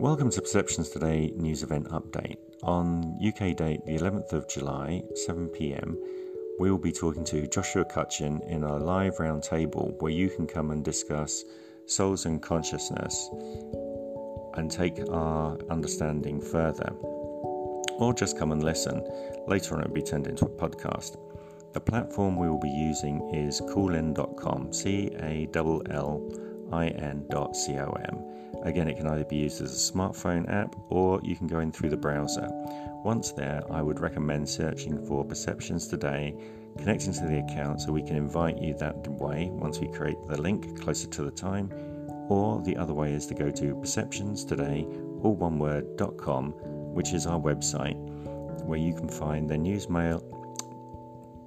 Welcome to Perceptions Today news event update. On UK date, the 11th of July, 7 pm, we will be talking to Joshua Cutchin in a live roundtable where you can come and discuss souls and consciousness and take our understanding further. Or just come and listen. Later on, it will be turned into a podcast. The platform we will be using is callin.com, C A L L I N.com. Again, it can either be used as a smartphone app or you can go in through the browser. Once there, I would recommend searching for Perceptions Today, connecting to the account so we can invite you that way once we create the link closer to the time. Or the other way is to go to perceptionstoday, all one word.com, which is our website, where you can find the news mail,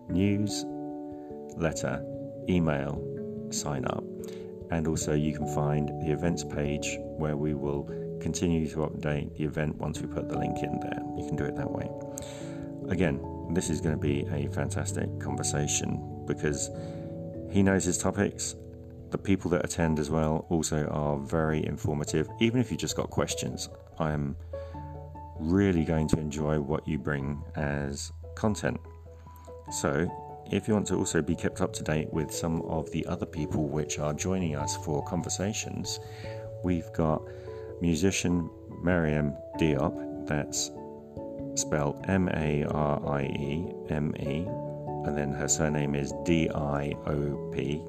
news, letter, email, sign up and also you can find the events page where we will continue to update the event once we put the link in there. You can do it that way. Again, this is going to be a fantastic conversation because he knows his topics. The people that attend as well also are very informative. Even if you just got questions, I am really going to enjoy what you bring as content. So, if you want to also be kept up to date with some of the other people which are joining us for conversations, we've got musician Marieme Diop, that's spelled M A R I E M E, and then her surname is D I O P.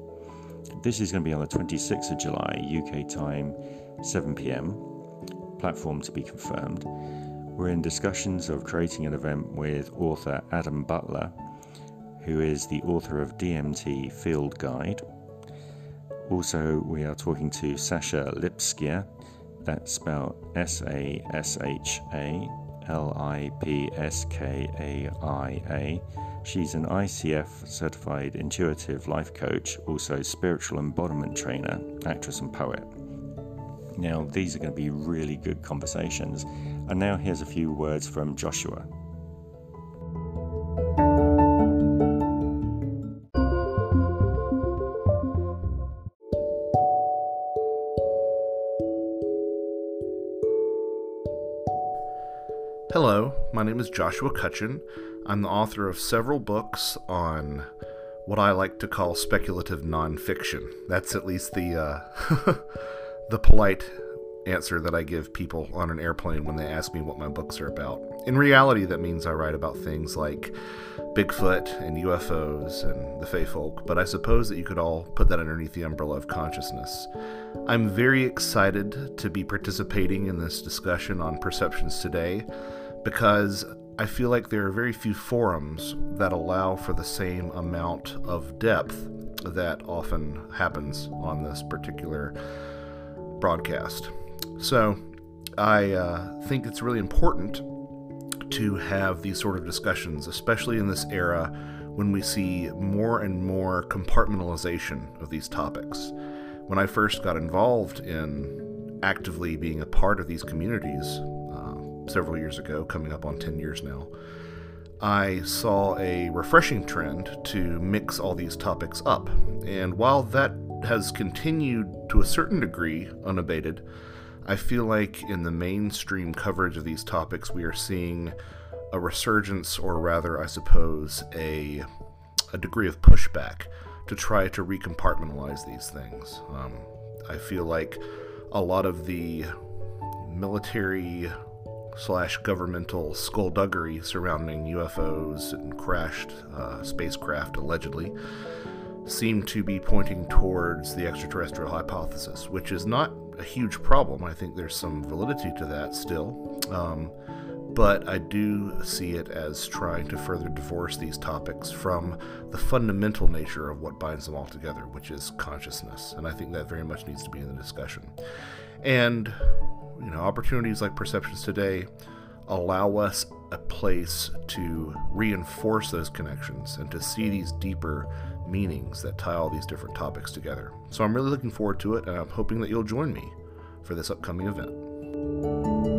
This is going to be on the 26th of July, UK time, 7 pm. Platform to be confirmed. We're in discussions of creating an event with author Adam Butler who is the author of DMT Field Guide. Also, we are talking to Sasha Lipskaia, that's spelled S A S H A L I P S K A I A. She's an ICF certified intuitive life coach, also spiritual embodiment trainer, actress, and poet. Now, these are going to be really good conversations. And now, here's a few words from Joshua. Hello, my name is Joshua Cutchin. I'm the author of several books on what I like to call speculative nonfiction. That's at least the uh, the polite answer that I give people on an airplane when they ask me what my books are about. In reality, that means I write about things like Bigfoot and UFOs and the Fey folk, but I suppose that you could all put that underneath the umbrella of consciousness. I'm very excited to be participating in this discussion on perceptions today because I feel like there are very few forums that allow for the same amount of depth that often happens on this particular broadcast. So I uh, think it's really important to have these sort of discussions, especially in this era when we see more and more compartmentalization of these topics. When I first got involved in actively being a part of these communities, several years ago, coming up on 10 years now, I saw a refreshing trend to mix all these topics up. And while that has continued to a certain degree unabated, I feel like in the mainstream coverage of these topics, we are seeing a resurgence, or rather, I suppose, a, a degree of pushback to try to recompartmentalize these things. Um, I feel like a lot of the military slash governmental skullduggery surrounding UFOs and crashed uh, spacecraft allegedly seem to be pointing towards the extraterrestrial hypothesis, which is not a huge problem. I think there's some validity to that still. Um, but I do see it as trying to further divorce these topics from the fundamental nature of what binds them all together, which is consciousness. And I think that very much needs to be in the discussion. And you know, opportunities like Perceptions Today allow us a place to reinforce those connections and to see these deeper meanings that tie all these different topics together. So I'm really looking forward to it, and I'm hoping that you'll join me for this upcoming event.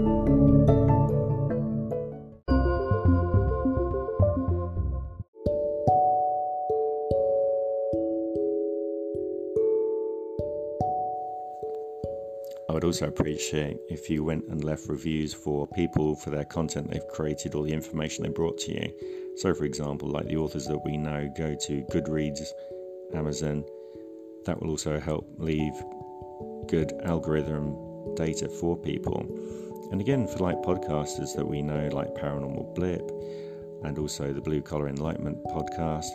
I would also appreciate if you went and left reviews for people for their content they've created or the information they brought to you. So, for example, like the authors that we know go to Goodreads, Amazon. That will also help leave good algorithm data for people. And again, for like podcasters that we know, like Paranormal Blip and also the Blue Collar Enlightenment podcast,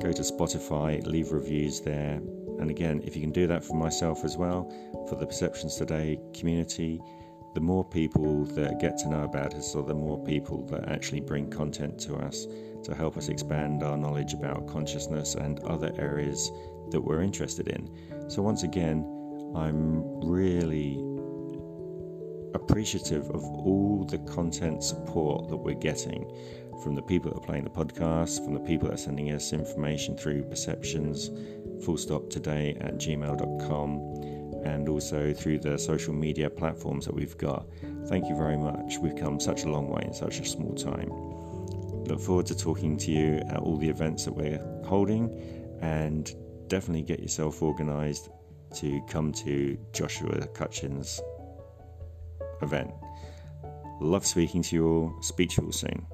go to Spotify, leave reviews there. And again, if you can do that for myself as well, for the Perceptions Today community, the more people that get to know about us, or the more people that actually bring content to us to help us expand our knowledge about consciousness and other areas that we're interested in. So, once again, I'm really appreciative of all the content support that we're getting from the people that are playing the podcast, from the people that are sending us information through perceptions, full stop today at gmail.com, and also through the social media platforms that we've got. Thank you very much. We've come such a long way in such a small time. Look forward to talking to you at all the events that we're holding, and definitely get yourself organized to come to Joshua Cutchin's event. Love speaking to you all. Speak to you all soon.